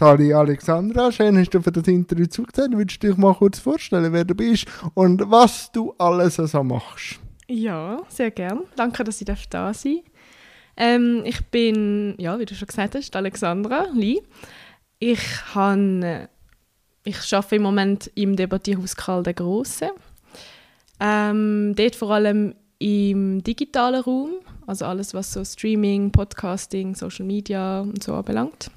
Sali Alexandra, schön hast du für das Interview zugesehen. Würdest du dich mal kurz vorstellen, wer du bist und was du alles so machst? Ja, sehr gern. Danke, dass ich da sein. Ähm, ich bin, ja, wie du schon gesagt hast, Alexandra Lee. Ich, habe, ich arbeite im Moment im Debattierhaus Karl der Große. Ähm, dort vor allem im digitalen Raum, also alles, was so Streaming, Podcasting, Social Media und so anbelangt.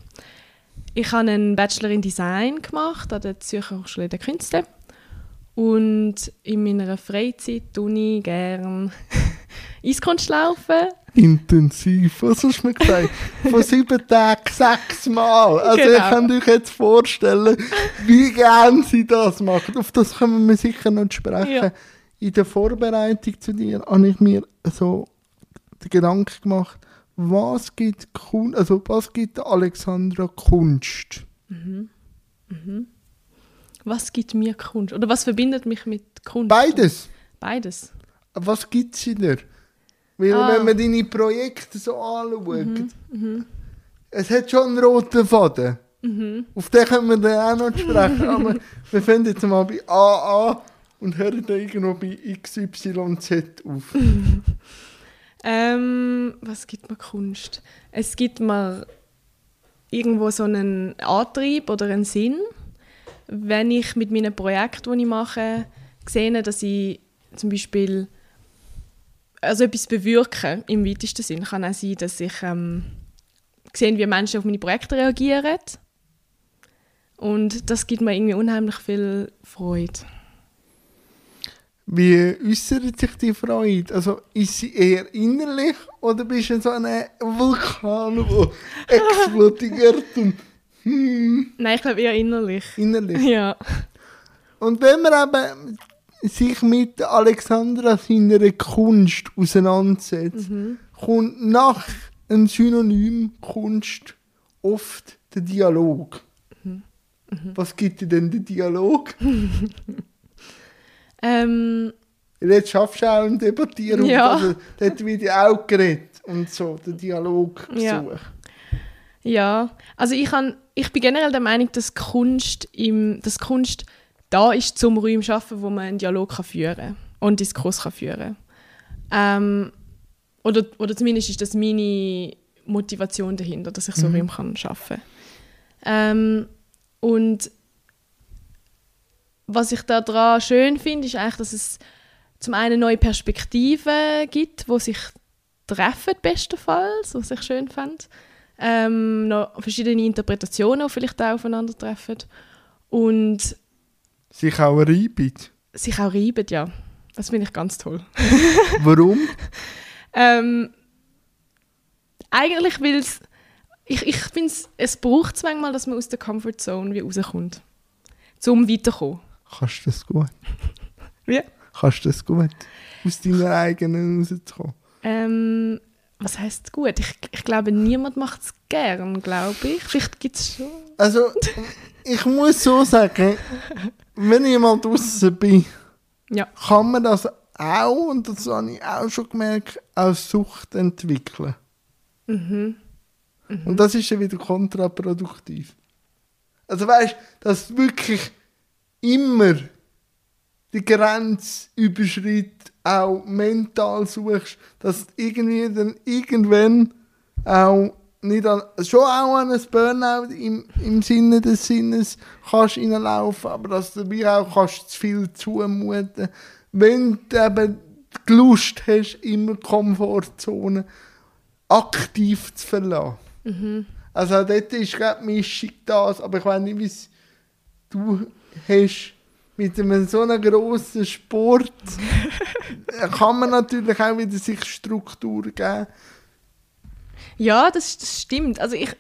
Ich habe einen Bachelor in Design gemacht an der Zürcher Hochschule der Künste und in meiner Freizeit tue ich gerne Eiskunst laufen. Intensiv, was hast du mir gesagt? Von sieben Tagen sechs Mal. Also genau. ich kann euch jetzt vorstellen, wie gerne sie das machen. Auf das können wir sicher noch sprechen. Ja. In der Vorbereitung zu dir habe ich mir so den Gedanken gemacht, was gibt Kunst, also was gibt Alexandra Kunst? Mhm. Mhm. Was gibt mir Kunst? Oder was verbindet mich mit Kunst? Beides. Beides. Was gibt sie dir? Weil ah. wenn man deine Projekte so anschaut, mhm. Mhm. es hat schon einen roten Faden. Mhm. Auf den können wir dann auch noch sprechen. aber wir fangen jetzt mal bei AA und hören dann irgendwo bei XYZ auf. ähm, was gibt mir Kunst? Es gibt mir irgendwo so einen Antrieb oder einen Sinn wenn ich mit meinen Projekten, die ich mache, sehe, dass ich zum Beispiel also etwas bewirke, im weitesten Sinn, kann auch sein, dass ich ähm, sehe, wie Menschen auf meine Projekte reagieren. Und das gibt mir irgendwie unheimlich viel Freude. Wie äußert sich die Freude? Also ist sie eher innerlich oder bist du so ein Vulkan, der explodiert und hm. Nein, ich glaube eher innerlich. Innerlich? Ja. Und wenn man eben sich mit Alexandra seiner Kunst auseinandersetzt, mhm. kommt nach einem Synonym Kunst oft der Dialog. Mhm. Mhm. Was gibt dir denn der Dialog? ähm, Jetzt schaffst du auch ein Debattieren. Ja. Also, dort wird ja auch geredet und so, den Dialog gesucht. Ja. ja, also ich habe ich bin generell der Meinung, dass Kunst, im, dass Kunst da ist, zum Räumen zu schaffen, wo man einen Dialog kann führen kann und Diskurs kann führen ähm, oder, oder zumindest ist das meine Motivation dahinter, dass ich so mhm. Räume kann schaffen ähm, Und was ich daran schön finde, ist eigentlich, dass es zum einen neue Perspektiven gibt, wo sich treffen, bestenfalls, was ich schön fand ähm, noch verschiedene Interpretationen vielleicht auch aufeinandertreffen und sich auch reiben. Sich auch reiben, ja. Das finde ich ganz toll. Warum? ähm, eigentlich will es ich, ich finde es braucht es manchmal, dass man aus der Comfortzone wie rauskommt. Zum weiterkommen. Kannst du das gut? Wie? Kannst du das gut? Aus deiner eigenen rauszukommen? Ähm, was heißt gut? Ich, ich glaube, niemand macht es gern, glaube ich. Vielleicht gibt es schon. Also, ich muss so sagen, wenn mal draußen bin, ja. kann man das auch, und das habe ich auch schon gemerkt, als Sucht entwickeln. Mhm. Mhm. Und das ist dann wieder kontraproduktiv. Also weißt du, dass wirklich immer die Grenze überschreitet, auch mental suchst, dass du irgendwie dann irgendwann auch nicht an, schon auch an ein Burnout im, im Sinne des Sinnes kannst reinlaufen, aber dass du dabei auch kannst zu viel zumuten, wenn du eben die Lust hast, immer Komfortzone aktiv zu verlassen. Mhm. Also dort ist gerade die Mischung das, aber ich weiß nicht, wie es du hast mit einem so einem grossen Sport kann man natürlich auch wieder sich Struktur geben. Ja, das, das stimmt. Also ich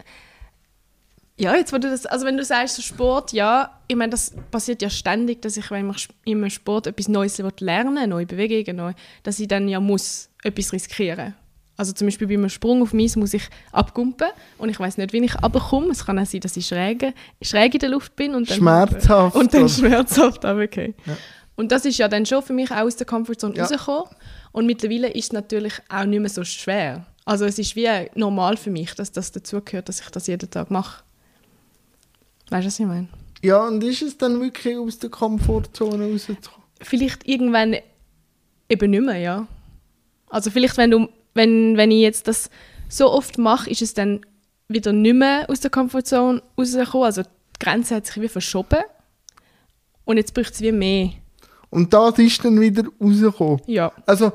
ja, jetzt, wo du das, also wenn du sagst, so Sport, ja, ich meine, das passiert ja ständig, dass ich, wenn ich im Sport etwas Neues lernen neue Bewegungen, neu, dass ich dann ja muss etwas riskieren also zum Beispiel bei einem Sprung auf mich muss ich abgumpen und ich weiß nicht, wie ich abkomme. Es kann auch sein, dass ich schräg, schräg in der Luft bin und dann schmerzhaft und dann schmerzhaft okay. Ja. Und das ist ja dann schon für mich auch aus der Komfortzone ja. rausgekommen. Und mittlerweile ist es natürlich auch nicht mehr so schwer. Also es ist wie normal für mich, dass das dazugehört, dass ich das jeden Tag mache. Weißt du, was ich meine? Ja, und ist es dann wirklich aus der Komfortzone rauszukommen? Vielleicht irgendwann eben nicht mehr, ja. Also vielleicht, wenn, du, wenn, wenn ich jetzt das so oft mache, ist es dann wieder nicht mehr aus der Komfortzone rausgekommen. Also die Grenze hat sich wie verschoben. Und jetzt braucht es wie mehr. Und das ist dann wieder rausgekommen. Ja. Also,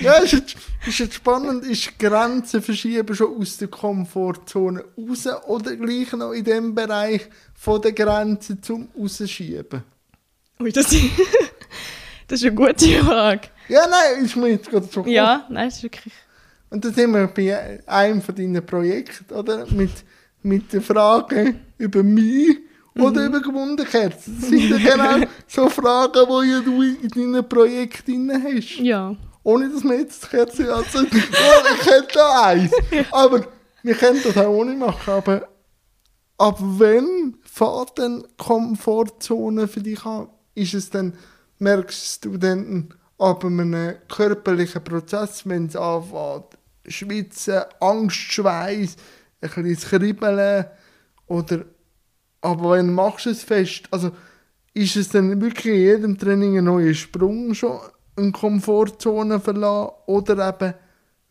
ja, ist jetzt, ist jetzt spannend, ist die Grenze verschieben schon aus der Komfortzone raus oder gleich noch in dem Bereich von der Grenze zum Rausschieben? Ui, das, das ist eine gute Frage. Ja, nein, ist mir jetzt gerade so gekommen. Ja, nein, ist wirklich... Und da sind wir bei einem von deinen Projekten, oder? Mit, mit den Fragen über mich oder über Gewundenkerzen. Das sind ja genau so Fragen, die ja du in deinem Projekt drin hast. Ja. Ohne dass wir jetzt die Kerze anzünden. oh, ich hätte da eins. Aber wir können das auch ohne machen. Aber ab wann fährt denn Komfortzone für dich an? Ist es dann, merkst du dann ab einem körperlichen Prozess, wenn es anfängt, Schwitzen, Angst, Schweiß, ein bisschen Kribbeln oder aber wenn machst du es fest, also ist es dann wirklich in jedem Training ein neuer Sprung schon eine Komfortzone verlassen oder eben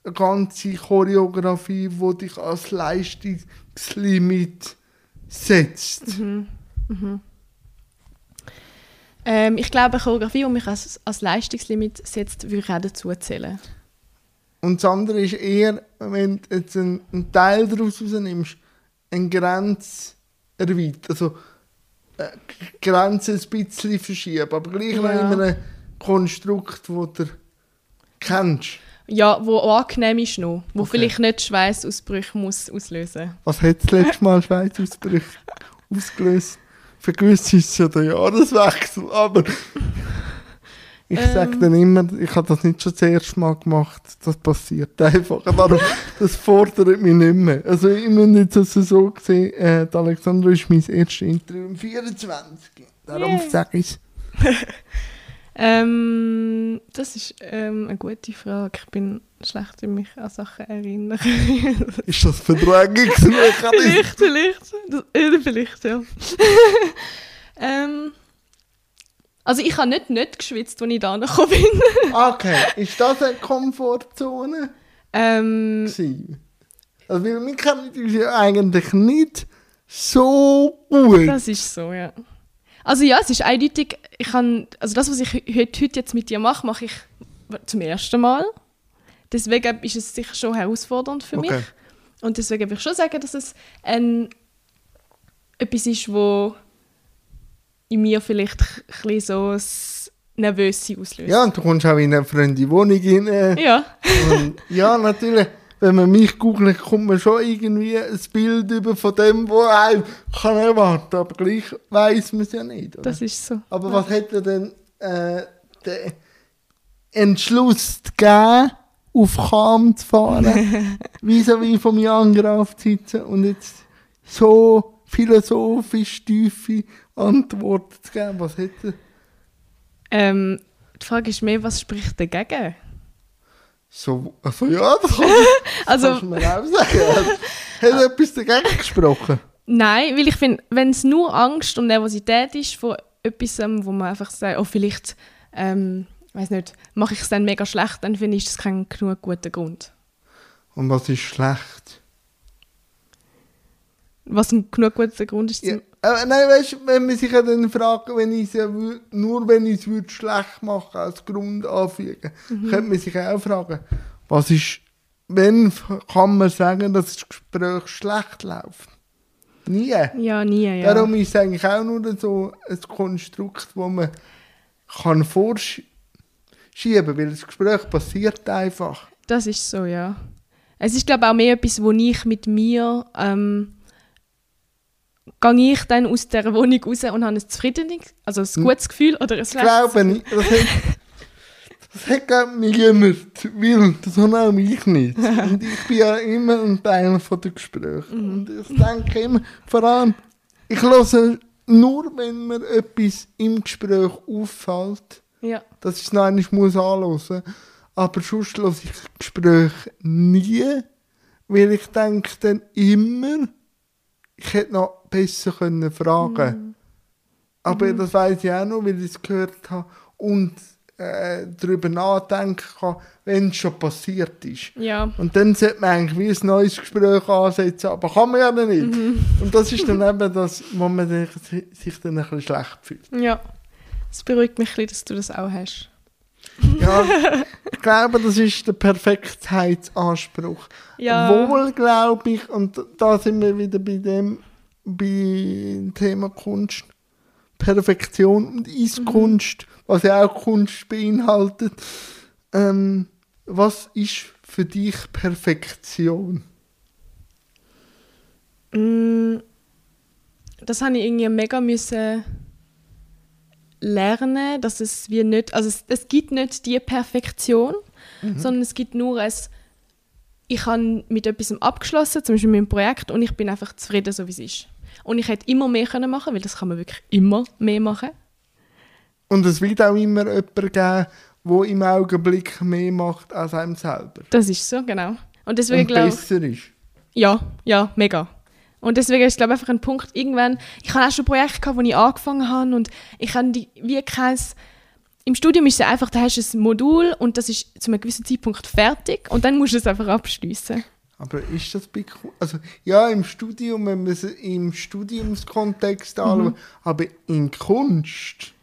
eine ganze Choreografie, die dich als Leistungslimit setzt? Ähm, ich glaube, Choreografie, die mich als, als Leistungslimit setzt, würde ich auch dazu zählen. Und das andere ist eher, wenn du jetzt einen, einen Teil daraus rausnimmst, eine Grenze erweitern. Also äh, Grenze ein bisschen verschieben, aber gleich Ja. in einem Konstrukt, das du kennst. Ja, wo angenehm ist noch. Wo Okay. vielleicht nicht Schweißausbrüche muss auslösen Was hat das letzte Mal Schweißausbrüche ausgelöst? Für gewisse ist es ja der Jahreswechsel, aber ich Ähm. sage dann immer, ich habe das nicht schon das erste Mal gemacht. Das passiert einfach. Darum, das fordert mich nicht mehr. Also ich muss jetzt also so sehen, äh, Alexandra ist mein erstes Interview im 24. Darum Yay. sage ich ähm, Das ist ähm, eine gute Frage. Ich bin schlecht in mich an Sachen erinnern. Ist das Verdrängungsmechanismus? vielleicht, vielleicht. Das, äh, vielleicht, ja. ähm, also ich habe nicht nicht geschwitzt, als ich da gekommen bin. okay, ist das eine Komfortzone? ähm, gewesen? Also weil wir kennen uns ja eigentlich nicht so gut. Das ist so, ja. Also ja, es ist eindeutig, ich kann, also das, was ich heute, heute jetzt mit dir mache, mache ich zum ersten Mal. Deswegen ist es sicher schon herausfordernd für Okay. mich. Und deswegen würde ich schon sagen, dass es ein, etwas ist, wo in mir vielleicht ein so das Nervöse auslöst. Ja, und du kommst auch in eine fremde Wohnung rein. Ja. Und ja, natürlich, wenn man mich googelt, kommt man schon irgendwie ein Bild über von dem, wo einem kann erwarten. Aber gleich weiß man es ja nicht. Oder? das ist so. Aber was hätte denn äh, der Entschluss gegeben, auf Cham zu fahren, vis-à-vis vom Jan Graf zu sitzen und jetzt so philosophisch tiefe Antworten zu geben? Was hätte Ähm, die Frage ist mehr, was spricht dagegen? So, also ja, das kann, Also, kannst du mir auch sagen. Hat hat etwas dagegen gesprochen? Nein, weil ich finde, wenn es nur Angst und Nervosität ist von etwas, ähm, wo man einfach sagt, oh, vielleicht, ähm, weiß nicht, mache ich es dann mega schlecht, dann finde ich, das kein genug guter Grund. Und was ist schlecht? Was ein genug guter Grund ist, Ja, aber nein, weißt du, wenn man sich ja dann fragt, wenn ich es ja nur wenn ich es würde schlecht machen als Grund anfügen, könnte man sich auch fragen, was ist, wenn kann man sagen, dass das Gespräch schlecht läuft? Nie. ja, nie, ja. Darum ist es eigentlich auch nur so ein Konstrukt, wo man kann vorschieben, weil das Gespräch passiert einfach. Das ist so, ja. Es ist, glaube ich, auch mehr etwas, wo ich mit mir, ähm, gehe ich dann aus dieser Wohnung raus und habe ein zufriedenes, also ein gutes Gefühl oder ein Ich schlechtes glaube nicht. Das hat, das hat glaub ich, niemand, weil das habe auch ich nicht. Und ich bin ja immer ein Teil von den Gesprächen. Und ich denke immer, vor allem, ich höre nur, wenn mir etwas im Gespräch auffällt, Ja, dass ich es noch einmal muss anhören muss. Aber sonst höre ich Gespräche nie, weil ich denke dann immer, ich hätte noch besser können fragen Aber das weiß ich auch noch, weil ich es gehört habe und äh, darüber nachdenken kann, wenn es schon passiert ist. Ja. Und dann sollte man eigentlich wie ein neues Gespräch ansetzen, aber kann man ja nicht. Und das ist dann eben das, wo man sich sich dann ein bisschen schlecht fühlt. Ja. Es beruhigt mich ein bisschen, dass du das auch hast. Ja, ich glaube, das ist der Perfektheitsanspruch. Ja. Wohl glaube ich, und da sind wir wieder bei dem bei Thema Kunst, Perfektion und ist Kunst, was ja auch Kunst beinhaltet. Ähm, was ist für dich Perfektion? Mm, Das habe ich irgendwie mega müssen lernen, dass es wie nicht, also es, es gibt nicht die Perfektion, sondern es gibt nur ein, ich habe mit etwas abgeschlossen, zum Beispiel mit einem Projekt, und ich bin einfach zufrieden, so wie es ist. Und ich hätte immer mehr können machen, weil das kann man wirklich immer mehr machen. Und es wird auch immer jemanden geben, der im Augenblick mehr macht als einem selber. Das ist so, genau. Und deswegen Und glaube ich, besser ist. Ja, ja, mega. Und deswegen ist, glaube ich, einfach ein Punkt, irgendwann, ich habe auch schon Projekte gehabt, wo ich angefangen habe und ich habe die, wie kein, im Studium ist es einfach, da hast du ein Modul und das ist zu einem gewissen Zeitpunkt fertig und dann musst du es einfach abschließen. Aber ist das Ku- Also, ja, im Studium, wenn man es im Studiumskontext Mhm. anschaut, aber in Kunst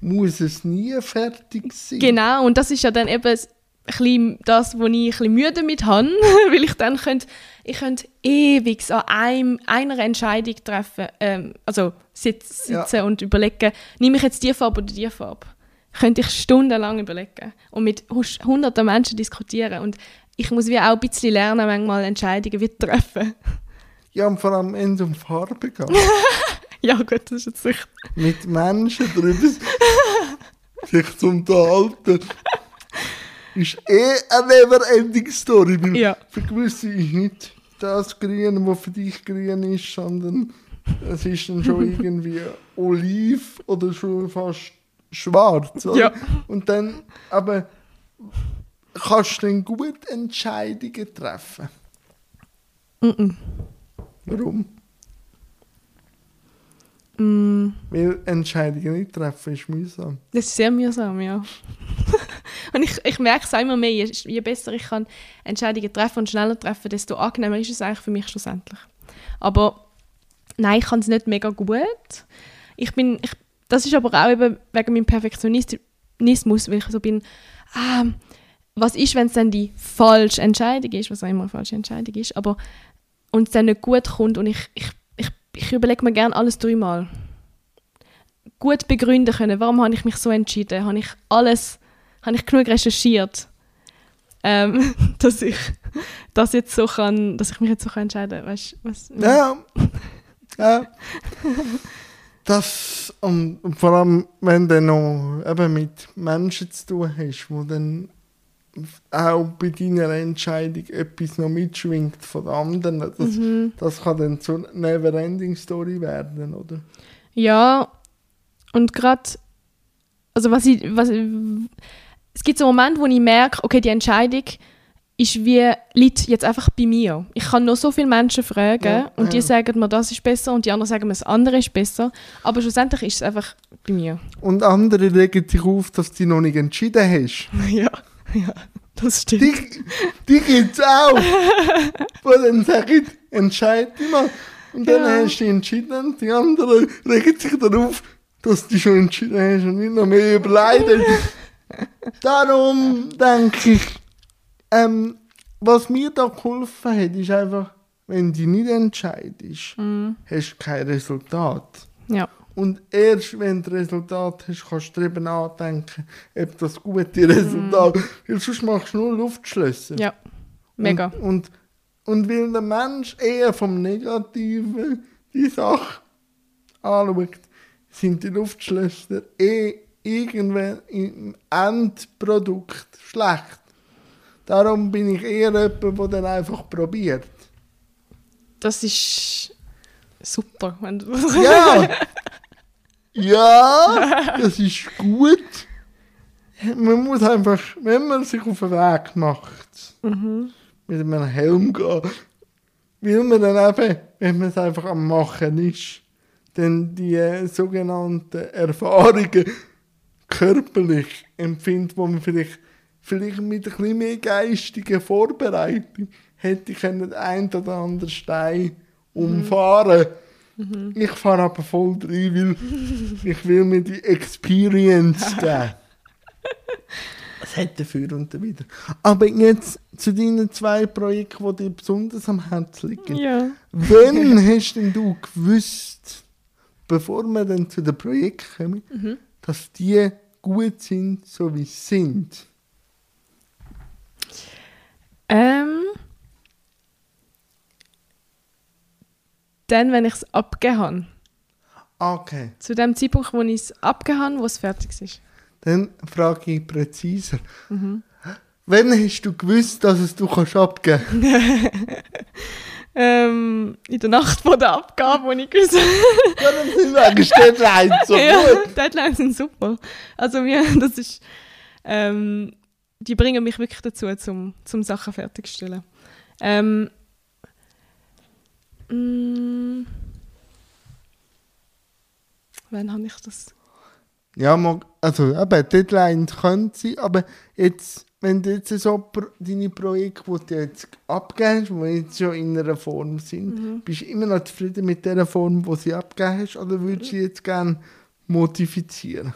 muss es nie fertig sein. Genau, und das ist ja dann eben ein bisschen das, wo ich ein bisschen Mühe damit habe, weil ich dann könnte, ich könnte ewig an einem, einer Entscheidung treffen, ähm, also sitz, Ja. sitzen und überlegen, nehme ich jetzt die Farbe oder die Farbe? Könnte ich stundenlang überlegen und mit hunderten Menschen diskutieren und ich muss wie auch ein bisschen lernen, manchmal Entscheidungen wie treffen. Ja, und vor allem, wenn es um Farbe geht. ja gut, das ist jetzt sicher. mit Menschen darüber sich zu unterhalten, ist eh eine never-ending Story. Weil Ja. Für gewisse ist nicht das Grün, was für dich grün ist, sondern es ist dann schon irgendwie oliv oder schon fast schwarz. Oder? Ja. Und dann, aber kannst du dann gut Entscheidungen treffen? Mm Warum? -mm. Mm. Weil Entscheidungen nicht treffen ist mühsam. Das ist sehr mühsam, ja. und ich, ich merke es immer mehr, je, je besser ich kann Entscheidungen treffen und schneller treffen, desto angenehmer ist es eigentlich für mich schlussendlich. Aber nein, ich kann es nicht mega gut. Ich bin, ich, das ist aber auch eben wegen meinem Perfektionismus, weil ich so bin, ah, was ist, wenn es dann die falsche Entscheidung ist, was auch immer eine falsche Entscheidung ist, aber und es dann nicht gut kommt und ich, ich, ich, ich überlege mir gerne alles dreimal gut begründen können, warum habe ich mich so entschieden, habe ich alles, habe ich genug recherchiert, ähm, dass ich das jetzt so kann, dass ich mich jetzt so kann entscheiden, weißt, was? Ja. ja. Das, und, vor allem, wenn du noch eben mit Menschen zu tun hast, wo dann auch bei deiner Entscheidung etwas noch mitschwingt von anderen, das, Mhm. das kann dann so eine Never-Ending-Story werden, oder? Ja, und gerade, also was ich, was, es gibt so Momente, wo ich merke, okay, die Entscheidung ist wie, liegt jetzt einfach bei mir. Ich kann noch so viele Menschen fragen Ja, und die ja. sagen mir, das ist besser und die anderen sagen mir, das andere ist besser, aber schlussendlich ist es einfach bei mir. Und andere regen sich auf, dass du dich noch nicht entschieden hast. ja, ja, das stimmt. Die, die gibt es auch. Wo dann sagen, entscheid dich mal. Und dann Ja. hast du dich entschieden und die anderen regen sich darauf, dass du schon entschieden hast und nicht noch mehr überleiden. Darum denke ich, ähm, was mir da geholfen hat, ist einfach, wenn du nicht entscheidest, Mhm. hast du kein Resultat. Ja. Und erst wenn du Resultat hast, kannst du darüber nachdenken, ob das gute Resultat Weil sonst machst du nur Luftschlösser. Ja, mega. Und, und, und weil der Mensch eher vom Negativen die Sache anschaut, sind die Luftschlösser eh irgendwann im Endprodukt schlecht. Darum bin ich eher jemand, der dann einfach probiert. Das ist super. Wenn du Ja! ja, das ist gut. Man muss einfach, wenn man sich auf den Weg macht, mhm. mit einem Helm gehen, Weil man dann eben, wenn man es einfach am Machen ist, dann die sogenannten Erfahrungen körperlich empfindet, wo man vielleicht, vielleicht mit ein bisschen mehr geistiger Vorbereitung hätte ich können einen oder anderen Stein umfahren. Ich fahre aber voll rein, weil ich will mir die Experience geben. Es hat dafür und wieder. Aber jetzt zu deinen zwei Projekten, die dir besonders am Herzen liegen. Ja. Wann hast denn du gewusst, bevor wir dann zu den Projekten kommen, Mhm. dass die gut sind, so wie sie sind? Ähm, dann, wenn ich es abgegeben habe. Okay, Zu dem Zeitpunkt, wo ich es abgegeben habe, wo es fertig ist. dann frage ich präziser. Mhm. Wann hast du gewusst, dass es du kannst abgeben Ähm, in der Nacht vor der Abgabe, wo ich gewusst Ja, dann sind wir wegen Deadline so ja, gut. Deadlines sind super. Also wir, das ist, ähm, die bringen mich wirklich dazu, zum, zum Sachen fertigzustellen. Ähm, mm, wann habe ich das? Ja, also eben, Deadlines können sein, aber jetzt, wenn du jetzt so deine Projekte, die du jetzt abgeben hast, die jetzt schon in einer Form sind, bist du immer noch zufrieden mit der Form, die sie abgegeben hast, oder würdest du sie jetzt gerne modifizieren?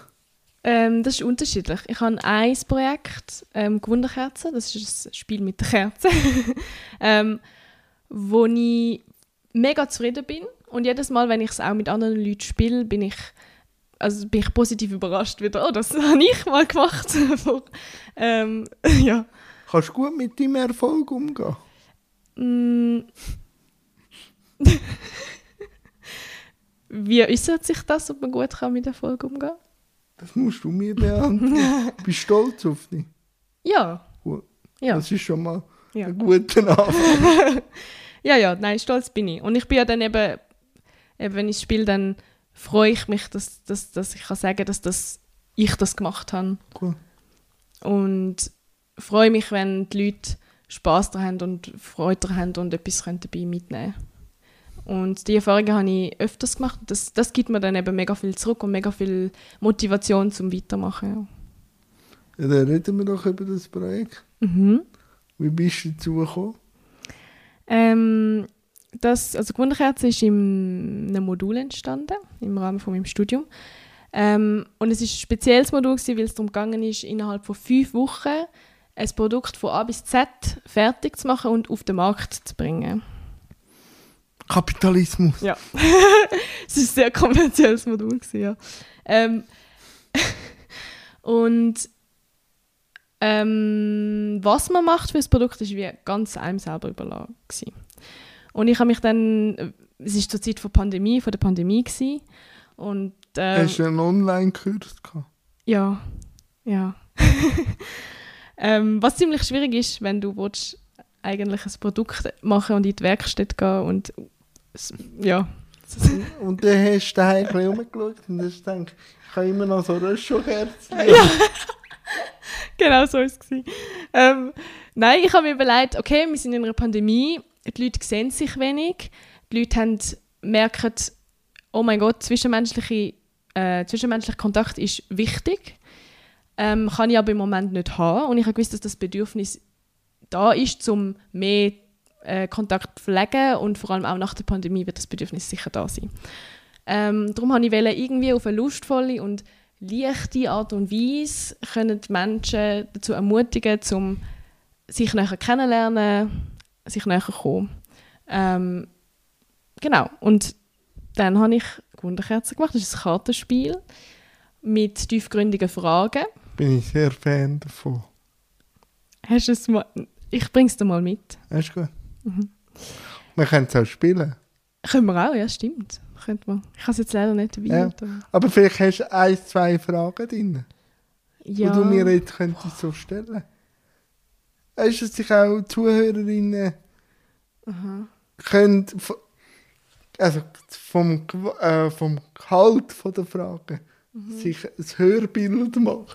Ähm, das ist unterschiedlich. Ich habe ein Projekt, ähm, Gewunderkerzen, das ist ein Spiel mit der Kerze, ähm, wo ich mega zufrieden bin. Und jedes Mal, wenn ich es auch mit anderen Leuten spiele, bin ich, also bin ich positiv überrascht wieder. Oh, das habe ich mal gemacht. Ähm, ja. Kannst du gut mit deinem Erfolg umgehen? Mm. Wie äußert sich das, ob man gut kann mit Erfolg umgehen kann? Das musst du mir beantworten. Bist du stolz auf dich? Ja. Gut. Ja. Das ist schon mal Ja. ein guter Anfang. Ja, ja, nein, stolz bin ich. Und ich bin ja dann eben, eben wenn ich spiele, dann freue ich mich, dass, dass, dass ich kann sagen dass das, ich das gemacht habe. Cool. Und freue mich, wenn die Leute Spass daran haben und Freude daran haben und etwas können dabei mitnehmen Und die Erfahrungen habe ich öfters gemacht. Das, das gibt mir dann eben mega viel zurück und mega viel Motivation zum Weitermachen. Ja, dann reden wir doch über das Projekt. Mhm. Wie bist du dazu gekommen? Ähm, das, also Gewunderkerze ist in einem Modul entstanden, im Rahmen von meinem Studium. Ähm, und es ist ein spezielles Modul, gewesen, weil es darum gegangen ist, innerhalb von fünf Wochen ein Produkt von A bis Z fertig zu machen und auf den Markt zu bringen. Kapitalismus. Ja. es ist ein sehr kommerzielles Modul, gewesen, ja. Ähm, und ähm, was man macht für das Produkt, ist wie ganz einem selber überlassen. gewesen. Und ich habe mich dann, es ist zur Zeit von Pandemie, von der Pandemie gewesen, und ähm, Hast du einen Online-Kurs gehabt? ja, ja. ähm, was ziemlich schwierig ist, wenn du willst, eigentlich ein Produkt machen und in die Werkstatt gehen und ja. Und dann hast du daheim ein bisschen rumgeschaut und hast gedacht, ich habe immer noch so Röschelkerzen. genau so war es. Ähm, nein, ich habe mir überlegt, okay, wir sind in einer Pandemie, die Leute sehen sich wenig, die Leute haben, merken, oh mein Gott, zwischenmenschliche, äh, zwischenmenschlicher Kontakt ist wichtig, ähm, kann ich aber im Moment nicht haben. Und ich habe gewusst, dass das Bedürfnis da ist, um mehr äh, Kontakt zu pflegen und vor allem auch nach der Pandemie wird das Bedürfnis sicher da sein. Ähm, darum wollte ich irgendwie auf eine lustvolle und leichte Art und Weise können die Menschen dazu ermutigen, um sich näher kennenlernen, sich näher kommen. Ähm, genau. Und dann habe ich Wunderkerzen gemacht. Das ist ein Kartenspiel mit tiefgründigen Fragen. Bin ich sehr Fan davon. Hast du es mal? Ich bringe es dir mal mit. Das ist gut. Mhm. Man kann es auch spielen. Können wir auch, ja, stimmt. Könnte man. Ich habe es jetzt leider nicht dabei. Ja. aber- vielleicht hast du ein, zwei Fragen drin, ja. die du mir jetzt könntest so stellen Weißt du, dass sich auch Zuhörerinnen Aha. können, also vom, äh, vom Gehalt der Frage Mhm. sich ein Hörbild machen.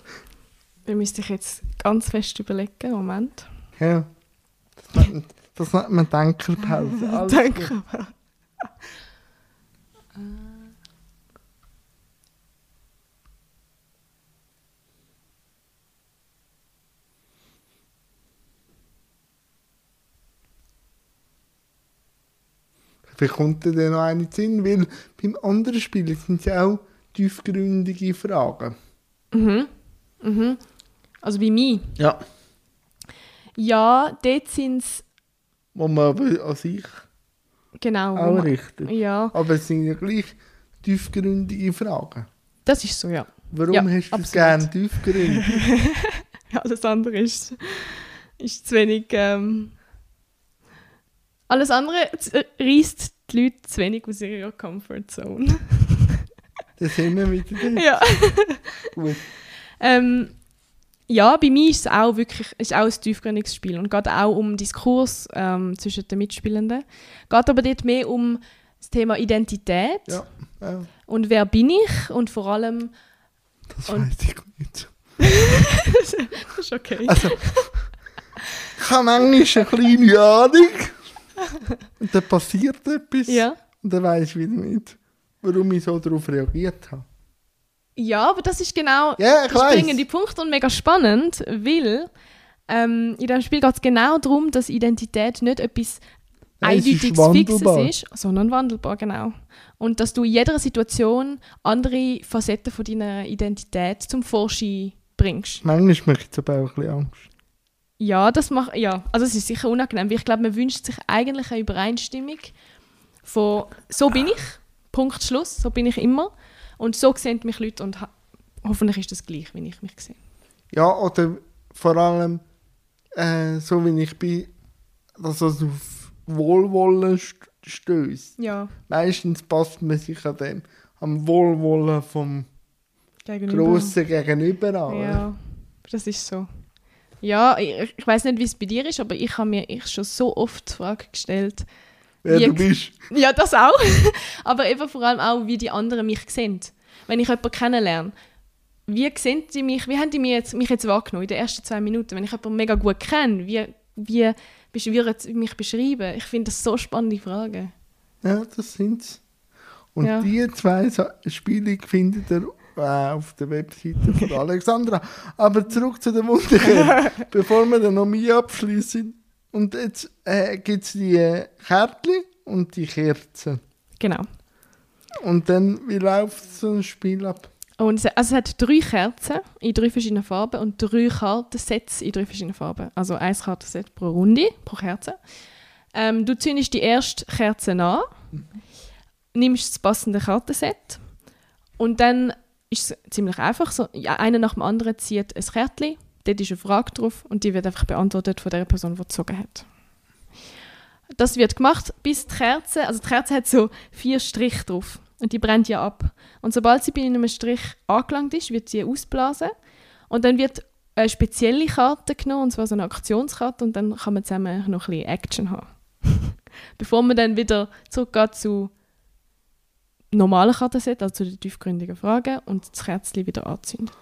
Da müsste ich jetzt ganz fest überlegen. Moment. Ja. Das, nennt man Denkerpause. Alles Vielleicht kommt dann noch eine Sinn, weil beim anderen Spiel sind es ja auch tiefgründige Fragen. Mhm. Mhm. Also bei mir. Ja. Ja, dort sind es, Wo man aber an sich genau. auch man- richtet. Ja, Aber es sind ja gleich tiefgründige Fragen. das ist so, ja. Warum Ja, hast du absolut. es gerne tiefgründig? Alles andere ist, ist zu wenig. Ähm, alles andere reißt die Leute zu wenig aus ihrer Comfortzone. da sind wir wieder drin. ja. Gut. Ähm, ja, bei mir ist es auch wirklich ist auch ein tiefgründiges Spiel und geht auch um Diskurs ähm, zwischen den Mitspielenden. Geht aber dort mehr um das Thema Identität Ja. ja. und wer bin ich und vor allem Das weiß ich nicht. das ist okay. Also, ich habe manchmal eine kleine Ahnung. Und dann passiert etwas. Ja. Und dann weiß ich wieder nicht, warum ich so darauf reagiert habe. ja, aber das ist genau ich der springende Punkt und mega spannend, weil ähm, in diesem Spiel geht es genau darum, dass Identität nicht etwas ist eindeutiges. Fixes ist, sondern wandelbar, genau. Und dass du in jeder Situation andere Facetten von deiner Identität zum Vorschein bringst. Manchmal macht es aber auch ein bisschen Angst. Ja, das macht, ja, also es ist sicher unangenehm, weil ich glaube, man wünscht sich eigentlich eine Übereinstimmung von so bin ich, Punkt, Schluss, so bin ich immer und so sehen mich Leute und hoffentlich ist das gleich, wie ich mich sehe. Ja, oder vor allem, äh, so wie ich bin, dass es auf Wohlwollen st stößt. Ja, Meistens passt man sich an dem, am Wohlwollen vom gegenüber. Grossen Gegenüber an. Ja, das ist so. Ja, ich, ich weiß nicht, wie es bei dir ist, aber ich habe mir ich schon so oft die Frage gestellt. Wer Wie- du bist. Ja, das auch. aber eben vor allem auch, wie die anderen mich sehen. Wenn ich jemanden kennenlerne, wie sehen die mich, wie haben die mich jetzt, mich jetzt wahrgenommen in den ersten zwei Minuten? Wenn ich jemanden mega gut kenne, wie, wie besch- würden sie mich beschreiben? Ich finde das so spannende Fragen. Ja, das sind's. Und Ja. die zwei Spiele findet ihr auf der Webseite von Alexandra. Aber zurück zu der Wunderkerze, bevor wir dann noch mehr abschließen. Und jetzt äh, gibt es die äh, Kärtchen und die Kerzen. Genau. Und dann, wie läuft so ein Spiel ab? Und es, also es hat drei Kerzen in drei verschiedenen Farben und drei Kartensets in drei verschiedenen Farben. Also ein Kartenset pro Runde, pro Kerze. Ähm, du zündest die erste Kerze an, nimmst das passende Kartenset und dann ist es ziemlich einfach. So, einer nach dem anderen zieht ein Kärtchen, dort ist eine Frage drauf und die wird einfach beantwortet von der Person, die gezogen hat. Das wird gemacht, bis die Kerze, also die Kerze hat so vier Striche drauf und die brennt ja ab. Und sobald sie bei einem Strich angelangt ist, wird sie ausblasen und dann wird eine spezielle Karte genommen, und zwar so eine Aktionskarte und dann kann man zusammen noch ein bisschen Action haben. Bevor man dann wieder zurückgeht zu normalen Kartenset, also zu den tiefgründigen Fragen und das Kerzchen wieder anzündet.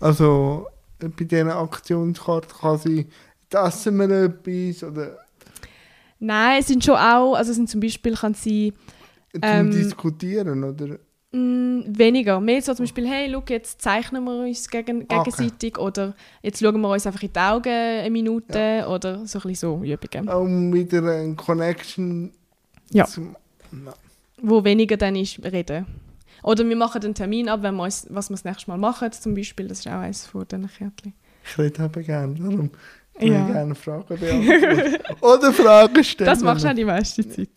Also, äh, bei diesen Aktionskarten kann sie, essen wir etwas oder Nein, es sind schon auch, also sind zum Beispiel kann sie zum Ähm, Diskutieren, oder? Mm, weniger. Mehr so zum Beispiel, hey, schau, jetzt zeichnen wir uns gegen, Ah, okay. gegenseitig oder jetzt schauen wir uns einfach in die Augen eine Minute oder so ein bisschen so Übungen. Um wieder eine Connection Ja. zum... Na, Wo weniger dann ist reden. Oder wir machen einen Termin ab, wenn wir uns, was wir das nächste Mal machen, zum Beispiel. Das ist auch eines von diesen Kärtchen. Ich rede aber gerne, darum kann Ja. ich gerne Fragen beantworten. Oder Fragen stellen. Das machst du auch die meiste Zeit.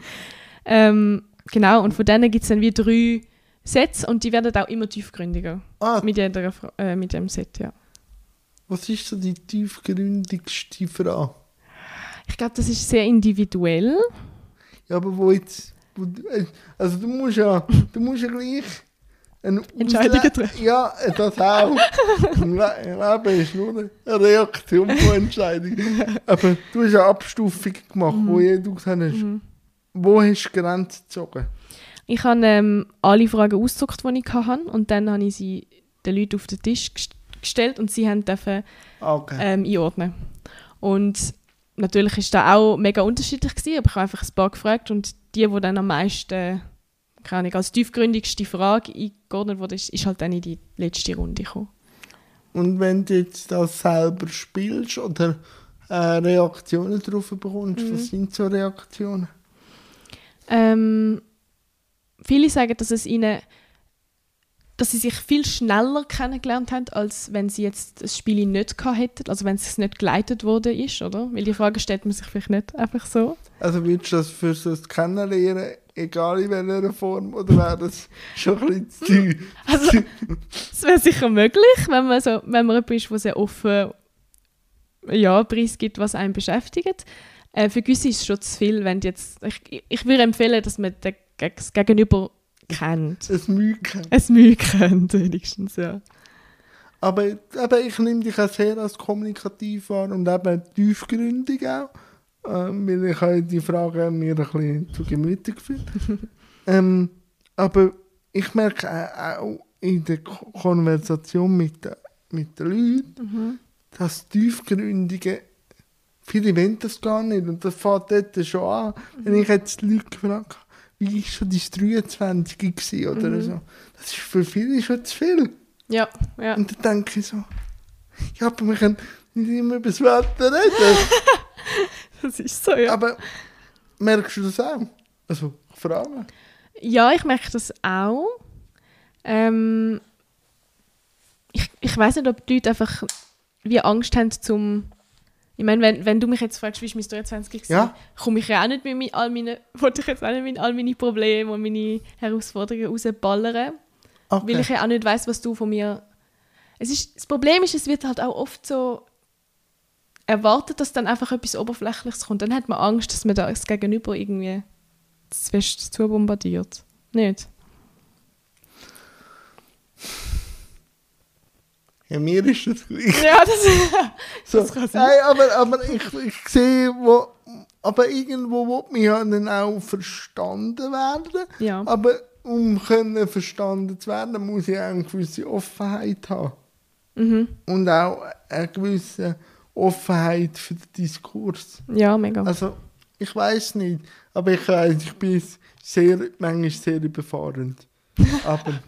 ähm, genau, und von denen gibt es dann wie drei Sets und die werden auch immer tiefgründiger. Ah, Mit, jeder, äh, mit dem Set, ja. was ist so die tiefgründigste Frage? Ich glaube, das ist sehr individuell. Ja, aber wo jetzt... Also du musst ja, du musst ja gleich... Eine Entscheidungen treffen. Ja, das auch. Im Le- im Leben ist nur eine Reaktion von Entscheidungen. Aber du hast eine Abstufung gemacht, wo jeder gesagt hast, Mhm. wo hast du die Grenze gezogen? Ich habe ähm, alle Fragen ausgedruckt, die ich hatte und dann habe ich sie den Leuten auf den Tisch gest- gestellt und sie haben dürfen, Ah, Okay. ähm, einordnen. Und natürlich ist da auch mega unterschiedlich gewesen, aber ich habe einfach ein paar gefragt und die, die dann am meisten, keine Ahnung, als tiefgründigste Frage eingeordnet wurde, ist, ist halt dann in die letzte Runde gekommen. Und wenn du jetzt das selber spielst oder äh, Reaktionen darauf bekommst, was sind so Reaktionen? Ähm, viele sagen, dass es ihnen dass sie sich viel schneller kennengelernt haben, als wenn sie jetzt das Spiel nicht gehabt hätten, also wenn es nicht geleitet worden ist, oder? Weil die Frage stellt man sich vielleicht nicht einfach so. Also würdest du das für so das Kennenlernen, egal in welcher Form, oder wäre das schon ein bisschen zu... Also, es wäre sicher möglich, wenn man, so, wenn man jemand ist, der sehr offen ja, preisgibt, was einen beschäftigt. Äh, für gewisse ist es schon zu viel, wenn jetzt... Ich, ich würde empfehlen, dass man das Gegenüber kennt. ein Mühe kennt. Es Mühe kennt, wenigstens, ja. Aber eben, ich nehme dich auch sehr als kommunikativ wahr und eben tiefgründig auch. Ähm, weil ich habe die Frage mir ein bisschen zu Gemüte geführt. ähm, aber ich merke auch, in der Ko- Konversation mit, den- mit den Leuten, dass Tiefgründige, viele wollen das gar nicht. Und das fängt dort schon an. Wenn ich jetzt die Leute gefragt habe, wie war schon dein 23 gewesen oder so. Das ist für viele schon zu viel. Ja, ja. Und dann denke ich so, ja, aber wir können nicht immer über das Wetter reden. Das ist so, ja. aber merkst du das auch? Also, ich frage. Ja, ich merke das auch. Ähm, ich ich weiß nicht, ob die Leute einfach wie Angst haben zum... Ich meine, wenn, wenn du mich jetzt fragst, wie ist mein 23 gewesen, Ja. komme ich ja auch nicht mit mein- all meinen, wollte ich jetzt auch nicht mit all meine Probleme und meine Herausforderungen rausballern, Okay. weil ich ja auch nicht weiß, was du von mir... Es ist, das Problem ist, es wird halt auch oft so erwartet, dass dann einfach etwas Oberflächliches kommt. Dann hat man Angst, dass man da das Gegenüber irgendwie zu bombardiert. Nicht? Ja, mir ist das gleich. Ja, das, So, das kann sein. nein, aber, aber ich, ich sehe, wo, aber irgendwo will man ja dann auch verstanden werden. ja. Aber um können verstanden zu werden, muss ich auch eine gewisse Offenheit haben. Mhm. Und auch eine gewisse Offenheit für den Diskurs. ja, mega. Also, ich weiß nicht, aber ich weiß, ich bin sehr, manchmal sehr überfahrend. Aber,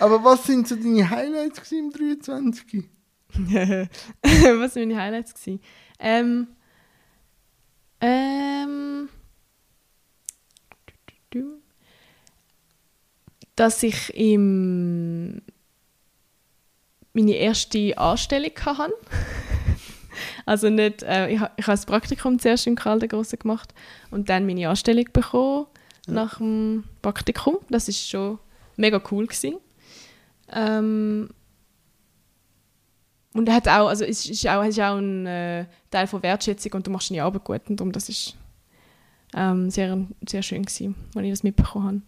aber was sind so deine Highlights im 23? Was waren meine Highlights? Gewesen? Ähm, ähm, dass ich im meine erste Anstellung hatte. also nicht, äh, ich, ich habe das Praktikum zuerst in Karl der Grosse gemacht und dann meine Anstellung bekommen nach dem Praktikum. Das ist schon mega cool gewesen. Ähm, und er hat auch, also es ist auch, es ist auch ein äh, Teil von Wertschätzung und du machst deine Arbeit gut und darum, das ist ähm, sehr, sehr schön gewesen, als ich das mitbekommen habe.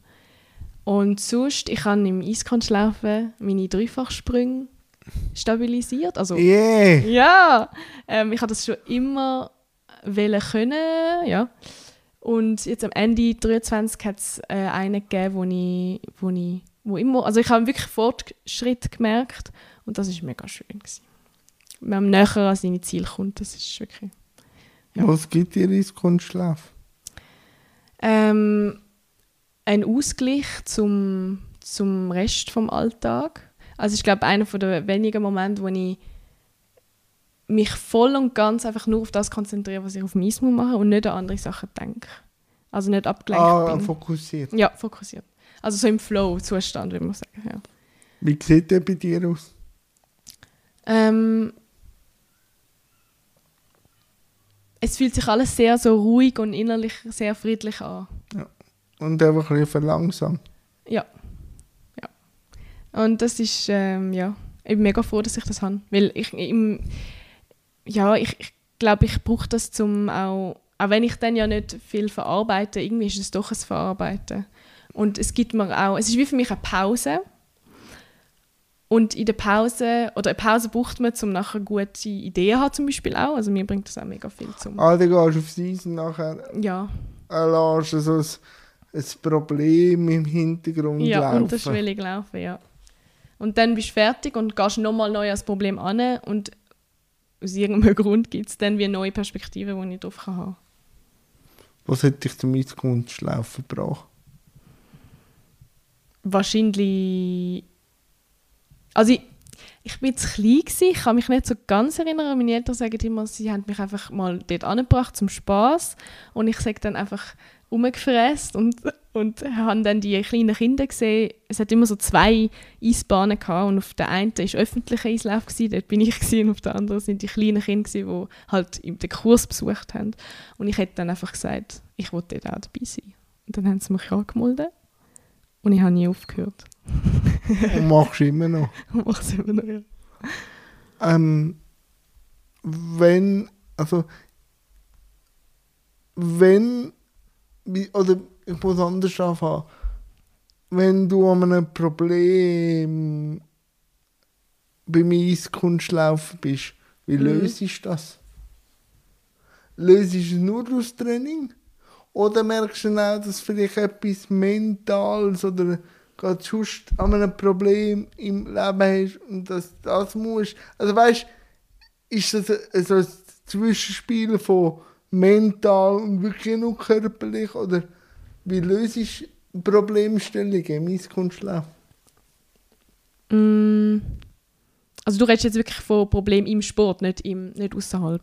Und sonst, ich habe im Eiskunstschlaufen meine Dreifachsprünge stabilisiert, also Yeah! ja, ähm, ich habe das schon immer wollen können, ja. Und jetzt am Ende 23 hat es äh, einen gegeben, wo ich, wo ich, wo immer, also ich habe wirklich Fortschritt gemerkt und das ist mega schön gewesen. Wenn man näher an seine Ziele kommt, das ist wirklich. Ja. Was gibt dir ins Kunstschlaf? Ähm, ein Ausgleich zum, zum Rest vom Alltag. Also ich glaube, einer von der wenigen Momente, wo ich mich voll und ganz einfach nur auf das konzentriere, was ich auf muss machen und nicht an andere Sachen denke. Also nicht abgelenkt Ah, bin. fokussiert. Ja, fokussiert. Also so im Flow-Zustand, würde man sagen. Ja. Wie sieht der bei dir aus? Ähm, es fühlt sich alles sehr so ruhig und innerlich sehr friedlich an. Und einfach ein bisschen verlangsamt. Ja. ja. Und das ist, ähm, ja, ich bin mega froh, dass ich das habe. Weil ich, im, ja, ich, ich glaube, ich brauche das zum auch, auch wenn ich dann ja nicht viel verarbeite, irgendwie ist es doch ein Verarbeiten. Und es gibt mir auch, es ist wie für mich eine Pause. Und in der Pause, oder eine Pause braucht man, um nachher gute Ideen zu haben zum Beispiel auch. Also mir bringt das auch mega viel zum, Ah, gehst du aufs Eis und nachher ja. äh, so ein, ein Problem im Hintergrund Ja, laufen. unterschwellig laufen, ja. Und dann bist du fertig und gehst nochmal neu ans Problem an und aus irgendeinem Grund gibt es dann wie neue Perspektiven, die ich drauf kann haben Was hat dich zum Eiskunstlaufen gebracht? Wahrscheinlich... Also ich, ich bin zu klein gewesen, ich kann mich nicht so ganz erinnern. Meine Eltern sagen immer, sie haben mich einfach mal dort angebracht zum Spaß und ich sage dann einfach rumgefräst und, und habe dann die kleinen Kinder gesehen. Es hat immer so zwei Eisbahnen gehabt und auf der einen war öffentlicher Eislauf, gewesen, dort bin ich gewesen, und auf der anderen sind die kleinen Kinder, gewesen, die halt den Kurs besucht haben. Und ich hätte dann einfach gesagt, ich wollte dort auch dabei sein. Und dann haben sie mich angemeldet und ich habe nie aufgehört. Und machst du immer noch? Und mache es immer noch, ja. Ähm, wenn, also, wenn, oder ich muss anders anfangen, wenn du an einem Problem beim Eiskunstlaufen bist, wie Mhm. löst du das? Löst du es nur durch Training? Oder merkst du auch, dass vielleicht etwas Mentales oder gerade sonst an einem Problem im Leben hast und dass das musst? Also weißt ist das so ein Zwischenspiel von mental und wirklich nur körperlich? Oder wie löst du Problemstellungen im Eiskunstlauf? Mm. Also du redest jetzt wirklich von Problemen im Sport, nicht, im, nicht außerhalb.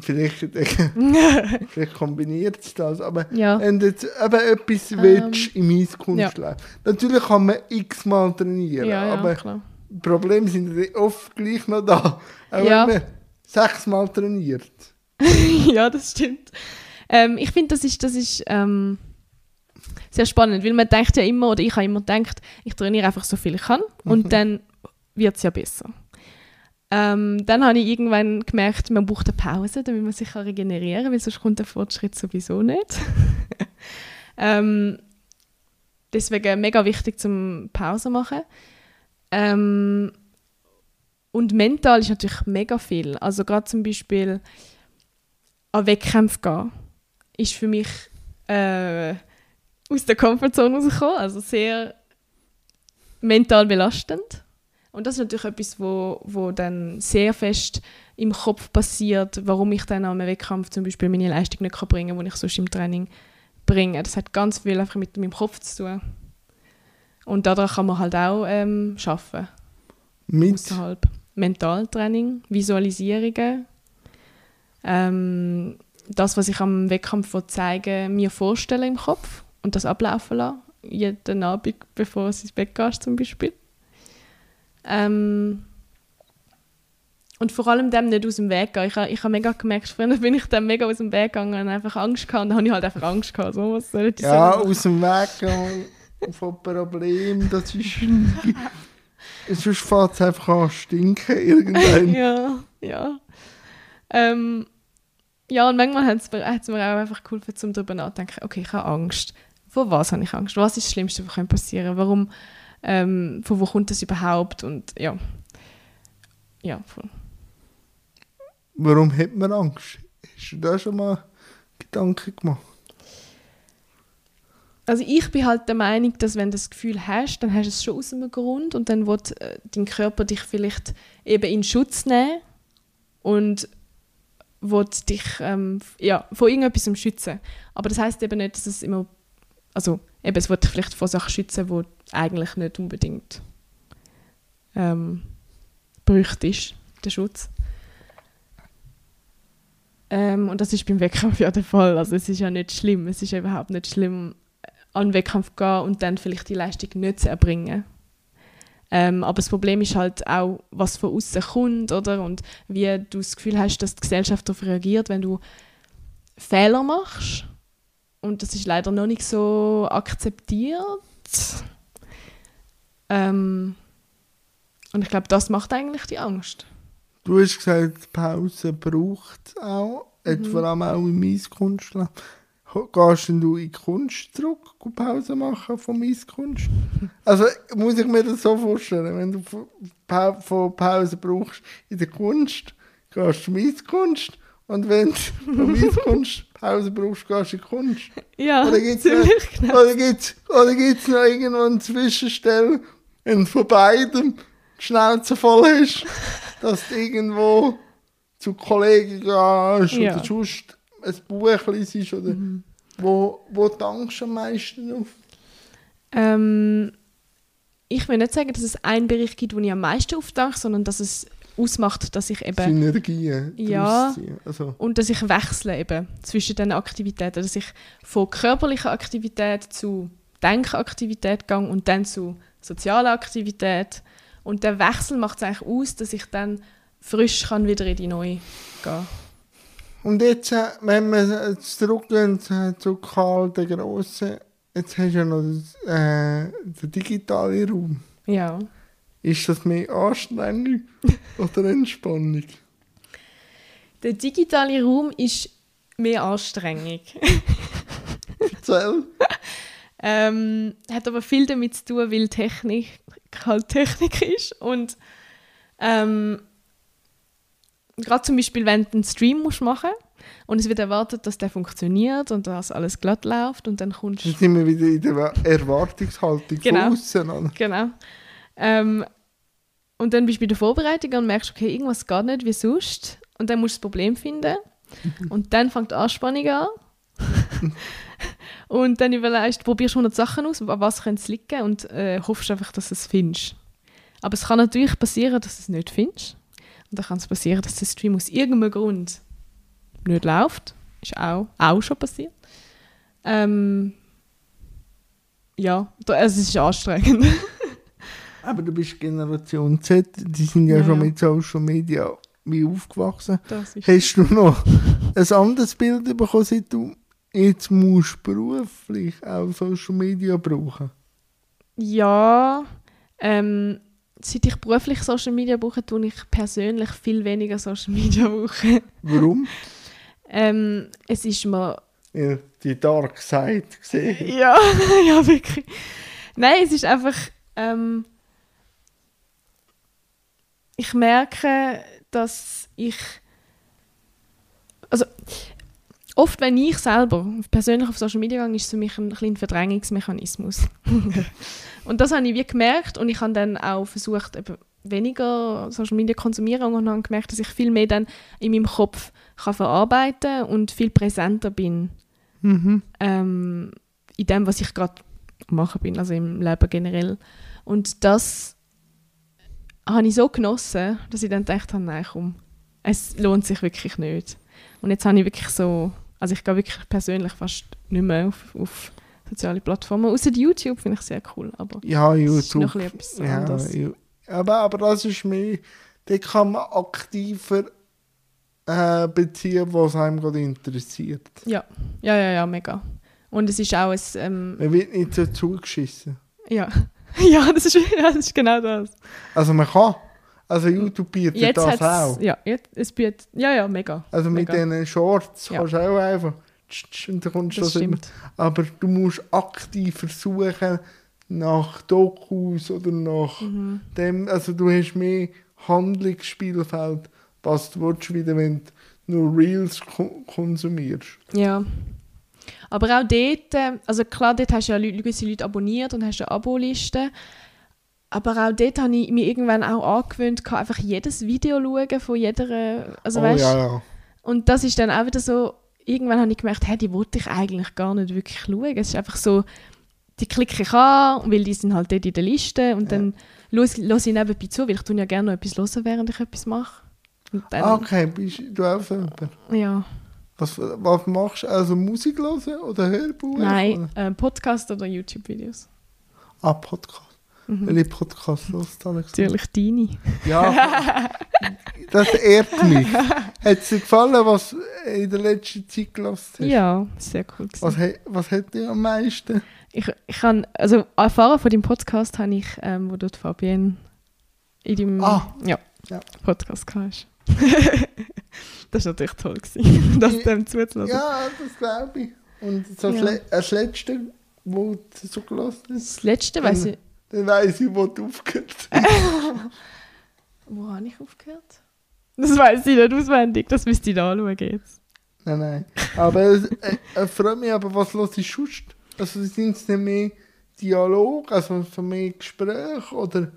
Vielleicht, vielleicht kombiniert es das, aber Ja. wenn du jetzt eben etwas Ähm, willst im Eiskunstlauf, natürlich kann man x-mal trainieren, Ja, ja, aber klar. Probleme sind ja oft gleich noch da. Auch Ja. wenn man sechsmal trainiert. ja, das stimmt. Ähm, ich finde, das ist, das ist ähm, sehr spannend, weil man denkt ja immer, oder ich habe immer gedacht, ich trainiere einfach so viel ich kann und dann wird es ja besser. Ähm, dann habe ich irgendwann gemerkt, man braucht eine Pause, damit man sich regenerieren kann, weil sonst kommt der Fortschritt sowieso nicht. ähm, deswegen mega wichtig zum Pause machen. Ähm, und mental ist natürlich mega viel. Also gerade zum Beispiel an Wettkämpfe gehen, ist für mich äh, aus der Komfortzone rausgekommen, also sehr mental belastend. Und das ist natürlich etwas, wo, wo dann sehr fest im Kopf passiert, warum ich dann am Wettkampf zum Beispiel meine Leistung nicht kann bringen kann, die ich sonst im Training bringe. Das hat ganz viel einfach mit meinem Kopf zu tun. Und daran kann man halt auch ähm, arbeiten Mit außerhalb. Mentaltraining, Visualisierungen. Ähm, das, was ich am Wettkampf zeigen mir vorstellen im Kopf und das ablaufen lassen. Jeden Abend, bevor du ins Bett gehst, zum Beispiel. Ähm, und vor allem dem nicht aus dem Weg gehen. Ich habe ich ha mega gemerkt, früher bin ich dem mega aus dem Weg gegangen und einfach Angst gehabt. Und dann habe ich halt einfach Angst gehabt. So, was soll ich ja, sagen? aus dem Weg gehen von Problemen, das ist... Sonst fängt es einfach an stinken irgendwann. ja, ja. Ähm, ja, und manchmal hat es mir, auch einfach geholfen, um darüber nachzudenken, okay, ich habe Angst. Vor was habe ich Angst? Was ist das Schlimmste, was könnte passieren Warum, ähm, von wo kommt das überhaupt? Und ja, ja, voll. Warum hat man Angst? Hast du da schon mal Gedanken gemacht? Also ich bin halt der Meinung, dass wenn du das Gefühl hast, dann hast du es schon aus einem Grund und dann wird äh, dein Körper dich vielleicht eben in Schutz nehmen und wird dich ähm, ja, vor irgendetwas schützen. Aber das heißt eben nicht, dass es immer, also eben, es wird vielleicht vor Sachen schützen, die eigentlich nicht unbedingt ähm, bräuchtest, der Schutz. Ähm, und das ist beim Wettkampf ja der Fall. Also es ist ja nicht schlimm. Es ist überhaupt nicht schlimm, an den Wettkampf zu gehen und dann vielleicht die Leistung nicht zu erbringen. Ähm, aber das Problem ist halt auch, was von außen kommt, oder? Und wie du das Gefühl hast, dass die Gesellschaft darauf reagiert, wenn du Fehler machst. Und das ist leider noch nicht so akzeptiert. Ähm, und ich glaube, das macht eigentlich die Angst. Du hast gesagt, Pause braucht es auch, mhm. vor allem auch im Eiskunstlauf. Gehst denn du in die Kunst zurück, geh Pause machen vom Eiskunst? Also muss ich mir das so vorstellen, wenn du von Pa- von Pause brauchst in der Kunst, gehst du in die Eiskunst und wenn du vom Eiskunst Pause brauchst, gehst in Kunst. Ja, Oder gibt's ziemlich genau. Oder gibt es oder gibt's noch irgendwo eine Zwischenstelle, wenn du von beidem die Schnauze voll hast, dass du irgendwo zu Kollegen gehst Ja. oder sonst ein Buch liest oder Mhm. wo, wo dankst du am meisten auf? Ähm, ich will nicht sagen, dass es einen Bereich gibt, wo ich am meisten aufdanke, sondern dass es ausmacht, dass ich eben Synergien Ja. Also, und dass ich wechsle eben zwischen den Aktivitäten, dass ich von körperlicher Aktivität zu Denkaktivität gehe und dann zu sozialer Aktivität und der Wechsel macht es eigentlich aus, dass ich dann frisch kann wieder in die neue gehen. Und jetzt, äh, wenn wir jetzt zurückgehen äh, zu Karl der Grosse, jetzt hast du ja noch das, äh, den digitalen Raum. Ja. Ist das mehr Anstrengung oder Entspannung? Der digitale Raum ist mehr Anstrengung. Erzähl. Ähm, hat aber viel damit zu tun, weil Technik halt Technik ist. Und ähm, gerade zum Beispiel, wenn du einen Stream musst machen und es wird erwartet, dass der funktioniert und dass alles glatt läuft und dann kommst Dann sind wir wieder in der Erwartungshaltung Genau. von außen. Genau. Ähm, und dann bist du bei der Vorbereitung und merkst, okay, irgendwas geht nicht wie sonst. Und dann musst du das Problem finden. Und dann fängt die Anspannung an. und dann überlegst du, probierst 100 Sachen aus, an was könnte es liegen und äh, hoffst einfach, dass du es findest. Aber es kann natürlich passieren, dass du es nicht findest. Und dann kann es passieren, dass der Stream aus irgendeinem Grund nicht läuft. Ist auch, auch schon passiert. Ähm, ja, also es ist anstrengend. Aber du bist Generation Z, die sind ja, Ja, schon mit Social Media wie aufgewachsen. Hast du noch ein anderes Bild bekommen, seit du jetzt musst beruflich auch Social Media brauchen? Ja, ähm, seit ich beruflich Social Media brauche, tue ich persönlich viel weniger Social Media brauchen. Warum? ähm, es ist mir... ja, die Dark Side gesehen. Ja, ja, wirklich. Nein, es ist einfach... Ähm, ich merke, dass ich... Also, oft, wenn ich selber persönlich auf Social Media gehe, ist es für mich ein kleiner Verdrängungsmechanismus. und das habe ich wie gemerkt und ich habe dann auch versucht, eben weniger Social Media zu konsumieren und habe gemerkt, dass ich viel mehr dann in meinem Kopf kann verarbeiten und viel präsenter bin Mhm. ähm, in dem, was ich gerade machen bin, also im Leben generell. Und das habe ich so genossen, dass ich dann gedacht habe, nein, komm, es lohnt sich wirklich nicht. Und jetzt habe ich wirklich so, also ich gehe wirklich persönlich fast nicht mehr auf, auf soziale Plattformen, außer YouTube finde ich sehr cool, aber Ja, YouTube. noch ein bisschen Ja, anderes. Ju- aber, aber das ist mehr, da kann man aktiver äh, beziehen, was einem gerade interessiert. Ja, ja, ja, ja, mega. Und es ist auch ein, ähm, Man wird nicht so zugeschissen. ja, ja, das ist, ja, das ist genau das. Also man kann. Also YouTube bietet Jetzt das auch. ja, jetzt, es bietet, ja, ja, mega. Also mit mega. diesen Shorts kannst du auch einfach und dann kommst Das das immer. stimmt. Aber du musst aktiv versuchen nach Dokus oder nach Mhm. dem, also du hast mehr Handlungsspielfeld, was du willst, wieder wenn du nur Reels ko konsumierst. Ja. Aber auch dort, äh, also klar, dort hast du ja Leute, gewisse Leute abonniert und hast eine Aboliste. Aber auch dort habe ich mir irgendwann auch angewöhnt, einfach jedes Video schauen von jeder, also oh weißt, ja, ja. Und das ist dann auch wieder so, irgendwann habe ich gemerkt, hey, die wollte ich eigentlich gar nicht wirklich schauen. Es ist einfach so, die klicke ich an, weil die sind halt dort in der Liste und dann höre ich nebenbei zu, weil ich tue ja gerne noch etwas hören, während ich etwas mache. Dann, Ah, Okay, bist du auch jemand? ja. Was, was machst du? Also Musik hören oder Hörbuch? Nein, äh, Podcast oder YouTube-Videos. Ah, Podcast. Mhm. Welche Podcast hörst du? Natürlich deine. Ja, das ehrt mich. Hat es dir gefallen, was du in der letzten Zeit gelassen hast? Ja, sehr cool. gewesen. Was, was hat dir am meisten? Ich, ich kann, also erfahren von dem Podcast habe ich, ähm, wo dort Fabienne in deinem Ah. ja, Ja. Podcast hast. das war natürlich toll, gewesen, das dem zuzulassen. Ja, das glaube ich. Und so Ja. das, Le das letzte, wo du so gelassen hast, Das letzte, weiss ich, dann weiss ich, wo du aufgehört hast. wo habe ich aufgehört? Das weiß ich nicht auswendig, das müsst ihr anschauen jetzt. Nein, nein. Aber es äh, äh, freut mich, aber was los ist sonst? Also sind es nicht mehr Dialog, also so mehr Gespräch oder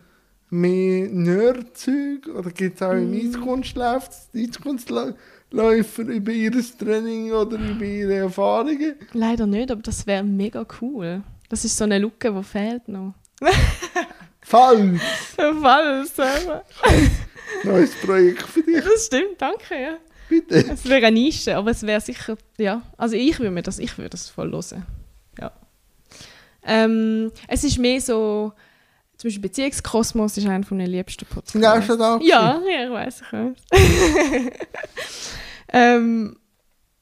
mehr Nerdzeug? Oder gibt es auch im Eiskunstlauf Eiskunstläufer über ihr Training oder über ihre Erfahrungen? Leider nicht, aber das wäre mega cool. Das ist so eine Lücke, die fehlt noch. Falsch! Falls, aber. Neues Projekt für dich, Das stimmt, danke, ja. bitte. Es wäre eine Nische, aber es wäre sicher, ja. Also ich würde mir das, ich würde das voll hören. Ja. Ähm, es ist mehr so, zum Beispiel Beziehungskosmos ist einer von meinen liebsten Podcasts. Sind auch schon da? Ja, ja, ich weiß, ich weiß. ähm,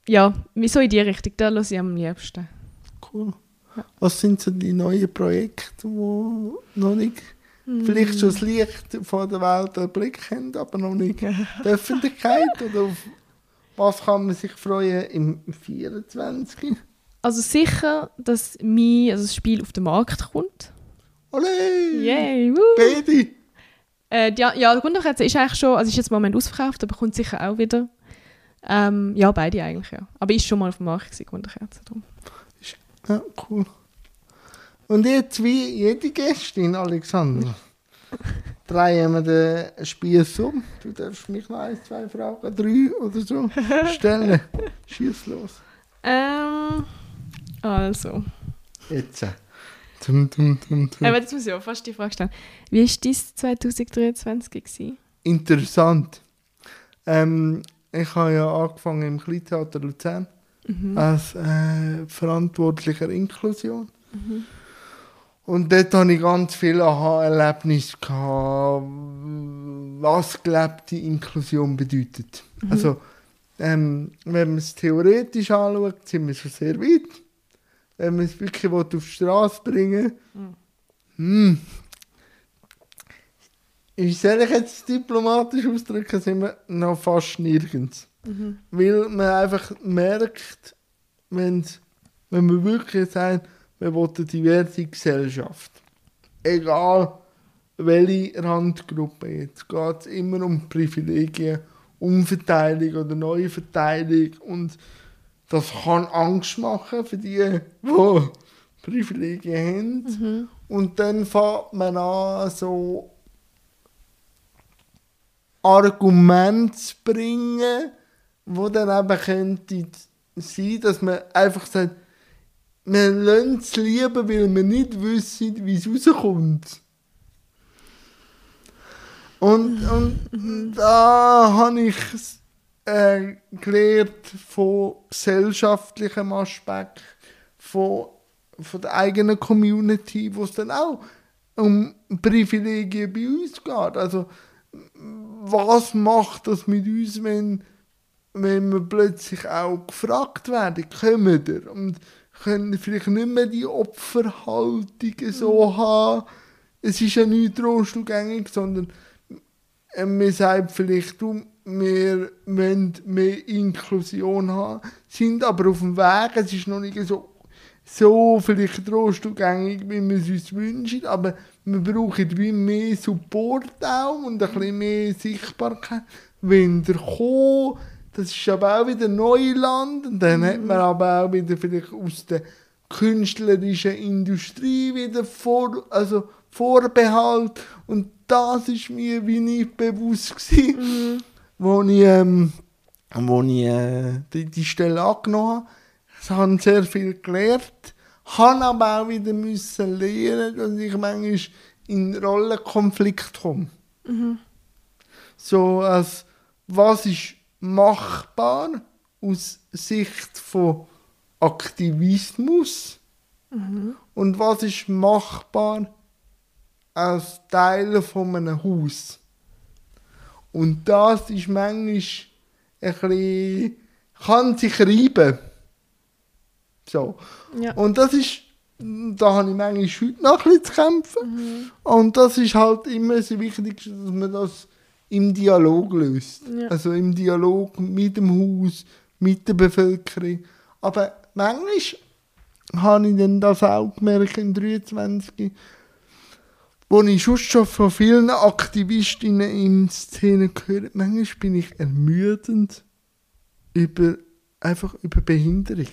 ja, so in die Richtung, da höre ich am liebsten. Cool. Was sind so die neuen Projekte, die noch nicht vielleicht schon das Licht von der Welt erblickt haben, aber noch nicht die Öffentlichkeit? Oder auf was kann man sich freuen im 24? Also sicher, dass mein, also das Spiel auf den Markt kommt. Ole! Yay, woo! Beide! Äh, ja, die Wunderkerze ist eigentlich schon, also ist jetzt im Moment ausverkauft, aber kommt sicher auch wieder. Ähm, ja, beide eigentlich, ja. Aber ist schon mal auf dem Markt gewesen, die Wunderkerze. Darum. Ja, cool. Und jetzt wie jede Gästin, Alexander, drehen wir den Spieß um. Du darfst mich noch ein, zwei Fragen, drei oder so stellen. Schieß los. Ähm, also. Jetzt. Tum, tum, tum. Äh, jetzt muss ich auch fast die Frage stellen. Wie war dein 2023 gewesen? Interessant. Ähm, ich habe ja angefangen im Kleintheater Luzern als äh, verantwortlicher Inklusion. Und dort hatte ich ganz viele Aha-Erlebnisse, was gelebte Inklusion bedeutet. Also, ähm, wenn man es theoretisch anschaut, sind wir schon sehr weit. Wenn man es wirklich auf die Straße bringen will, wie soll ich jetzt diplomatisch ausdrücken, sind wir noch fast nirgends. Weil man einfach merkt, wenn man wirklich sagt, man will eine diverse Gesellschaft. Egal welche Randgruppe jetzt, geht es immer um Privilegien, Umverteilung oder Neuverteilung und das kann Angst machen für die, die Privilegien haben. Und dann fängt man an, so Argumente zu bringen, wo dann eben könnte sein, dass man einfach sagt, wir lassen es lieber, weil wir nicht wissen, wie es rauskommt. Und, und da habe ich äh, gelernt von gesellschaftlichem Aspekt, von, von der eigenen Community, wo es dann auch um Privilegien bei uns geht. Also, was macht das mit uns, wenn, wenn wir plötzlich auch gefragt werden, kommen ihr? Und können vielleicht nicht mehr die Opferhaltung so haben. Es ist ja nicht trostumgängig, sondern äh, man sagt vielleicht, du, wir wollen mehr Inklusion haben, sind aber auf dem Weg, es ist noch nicht so, so vielleicht trostumgängig, wie wir es uns wünschen, aber wir brauchen wie mehr Support auch und ein bisschen mehr Sichtbarkeit. Wenn der kommt, das ist aber auch wieder Neuland und dann hat man aber auch wieder vielleicht aus der künstlerischen Industrie wieder vor, also Vorbehalt. Und das ist mir wie nicht bewusst gewesen, wo ich, ähm, wo ich äh, die, die Stelle angenommen habe. Ich habe sehr viel gelernt, habe aber auch wieder müssen lernen, dass ich manchmal in Rollenkonflikt komme. So als, was ist machbar aus Sicht von Aktivismus und was ist machbar als Teil von einem Haus. Und das ist manchmal ein bisschen, kann sich reiben. So. Ja. Und das ist, da habe ich manchmal heute noch ein bisschen zu kämpfen. Und das ist halt immer das Wichtigste, dass man das im Dialog löst. Ja. Also im Dialog mit dem Haus, mit der Bevölkerung. Aber manchmal habe ich dann das auch gemerkt im 23 wo ich schon von vielen Aktivistinnen in Szene gehört, manchmal bin ich ermüdend über, einfach über Behinderung.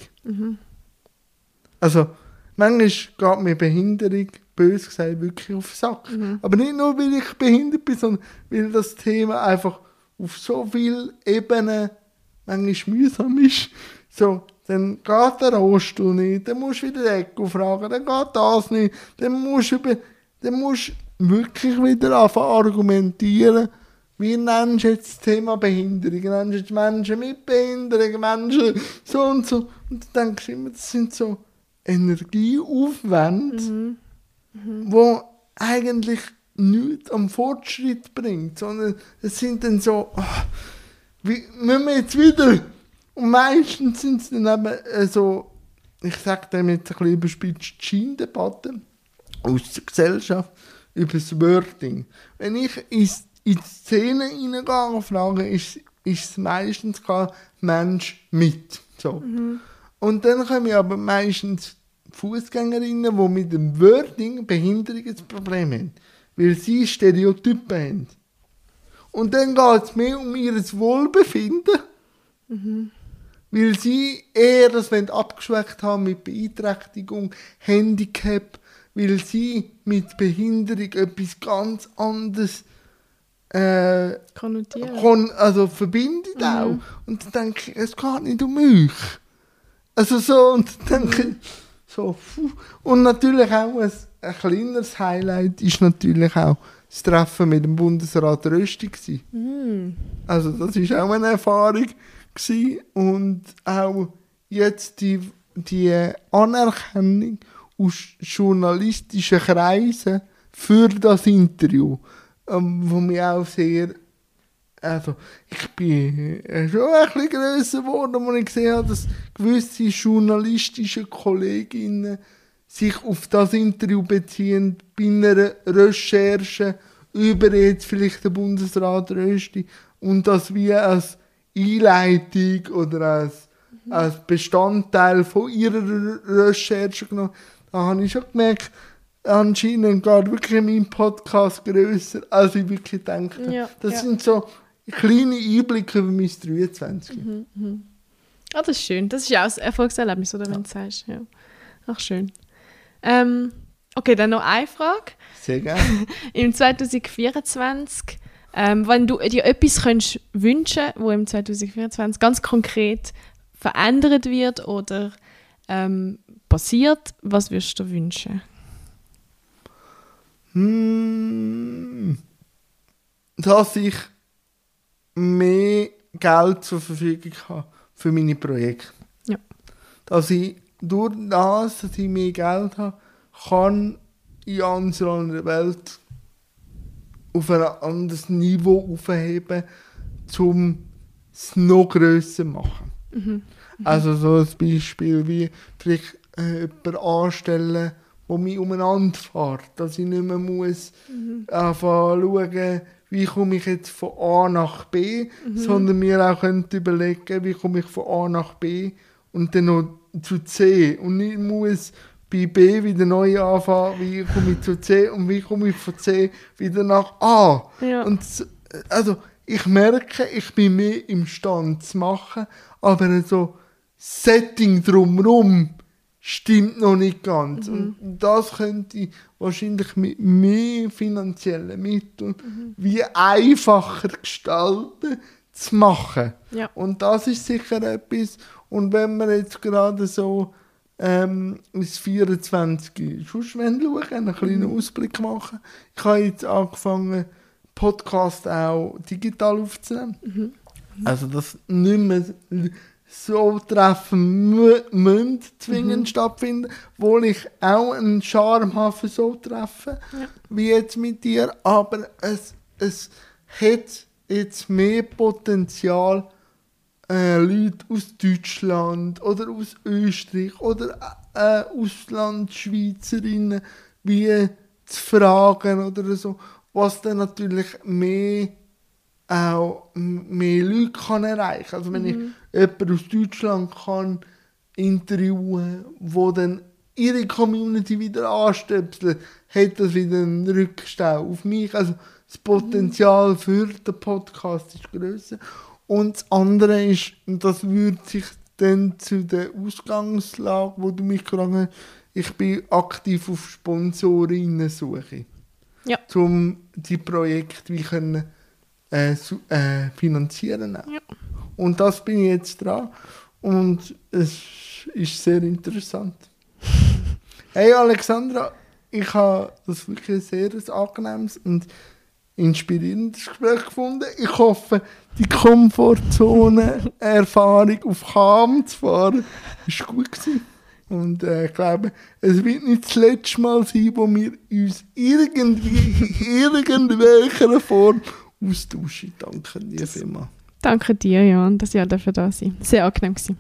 Also, manchmal geht mir Behinderung bös gesagt wirklich auf den Sack. Aber nicht nur, weil ich behindert bin, sondern weil das Thema einfach auf so vielen Ebenen manchmal mühsam ist. So, dann geht der Rohstuhl nicht, dann musst du wieder Echo fragen, dann geht das nicht, dann musst du, über, dann musst du wirklich wieder anfangen argumentieren, wie nennst du jetzt das Thema Behinderung? Nennst du jetzt Menschen mit Behinderung, Menschen so und so? Und dann denkst du immer, das sind so Energieaufwände, wo eigentlich nichts am Fortschritt bringt, sondern es sind dann so, ah, wie müssen wir jetzt wieder? Und meistens sind es dann eben äh, so, ich sage dem jetzt ein bisschen überspitzt, Scheindebatten aus der Gesellschaft über das Wording. Wenn ich ins- in die Szene reingehe und frage, ist, ist es meistens kein Mensch mit. So. Und dann kommen aber meistens Fußgängerinnen, die mit dem Wording Behinderung ein Problem haben, weil sie Stereotypen haben. Und dann geht es mehr um ihr Wohlbefinden, weil sie eher das abgeschwächt haben mit Beeinträchtigung, Handicap, weil sie mit Behinderung etwas ganz anderes äh, kon also verbindet auch. Und dann denke ich, es geht nicht um mich. Also so, und dann denke ich, so, puh. Und natürlich auch ein, ein kleineres Highlight ist natürlich auch das Treffen mit dem Bundesrat Rösti gewesen. Mm. Also das ist auch eine Erfahrung gewesen. und auch jetzt die, die Anerkennung aus journalistischen Kreisen für das Interview, ähm, wo mir auch sehr also ich bin äh, schon ein bisschen grösser geworden, als ich gesehen habe, dass gewisse journalistische Kolleginnen sich auf das Interview beziehen bei einer Recherche über jetzt vielleicht den Bundesrat Rösti und das wie als Einleitung oder als, als Bestandteil von ihrer Re- Recherche genommen. Da habe ich schon gemerkt, anscheinend geht wirklich mein Podcast grösser, als ich wirklich habe. Ja, das ja. sind so kleine Einblicke über mein 23. Ah, das ist schön. Das ist ja auch ein Erfolgserlebnis, oder wenn du sagst. Ja. Ach, schön. Ähm, okay, dann noch eine Frage. Sehr gerne. Im 2024, ähm, wenn du dir etwas könntest wünschen wo im 2024 ganz konkret verändert wird oder ähm, passiert, was würdest du dir wünschen? Hm, dass ich mehr Geld zur Verfügung habe für meine Projekte. Ja. Dass ich durch das, dass ich mehr Geld habe, kann in unserer Welt auf ein anderes Niveau aufheben, um es noch grösser zu machen. Also so ein Beispiel wie vielleicht äh, jemanden anstellen, der mich umeinander fährt, dass ich nicht mehr muss anfangen schauen, wie komme ich jetzt von A nach B, sondern mir auch könnte überlegen, wie komme ich von A nach B und dann noch zu C und nicht muss bei B wieder neu anfangen, wie komme ich zu C und wie komme ich von C wieder nach A. Ja. Und also ich merke, ich bin mehr imstande zu machen, aber so Setting drumherum stimmt noch nicht ganz. Und das könnte ich wahrscheinlich mit mehr finanziellen Mitteln wie einfacher gestalten zu machen. Ja. Und das ist sicher etwas. Und wenn wir jetzt gerade so ähm, ins 24 sonst wollen schauen, einen kleinen Ausblick machen. Ich habe jetzt angefangen, Podcast auch digital aufzunehmen. Also, dass nicht mehr so Treffen mü- müssen zwingend stattfinden, wo ich auch einen Charme habe für so Treffen, wie jetzt mit dir, aber es, es hat jetzt mehr Potenzial, äh, Leute aus Deutschland oder aus Österreich oder äh, Auslandschweizerinnen wie zu fragen oder so, was dann natürlich mehr auch mehr Leute kann erreichen. Also wenn ich jemanden aus Deutschland kann interviewen, wo dann ihre Community wieder anstöpselt, hat das wieder einen Rückstau auf mich. Also das Potenzial für den Podcast ist grösser. Und das andere ist, und das würde sich dann zu der Ausgangslage, wo du mich gefragt hast, ich bin aktiv auf Sponsorinnen-Suche. Ja. Um die Projekte wie können, äh, äh, finanzieren. auch. Ja. Und das bin ich jetzt dran. Und es ist sehr interessant. hey Alexandra, ich habe das wirklich ein sehr ein angenehmes und inspirierendes Gespräch gefunden. Ich hoffe, die Komfortzone-Erfahrung auf Kam zu fahren, ist gut gewesen. Und äh, ich glaube, es wird nicht das letzte Mal sein, wo wir uns irgendwie in irgendwelcher Form austauschen. Danke dir vielmals. Danke dir, Jan, dass ihr dafür da sein. Sehr angenehm gewesen.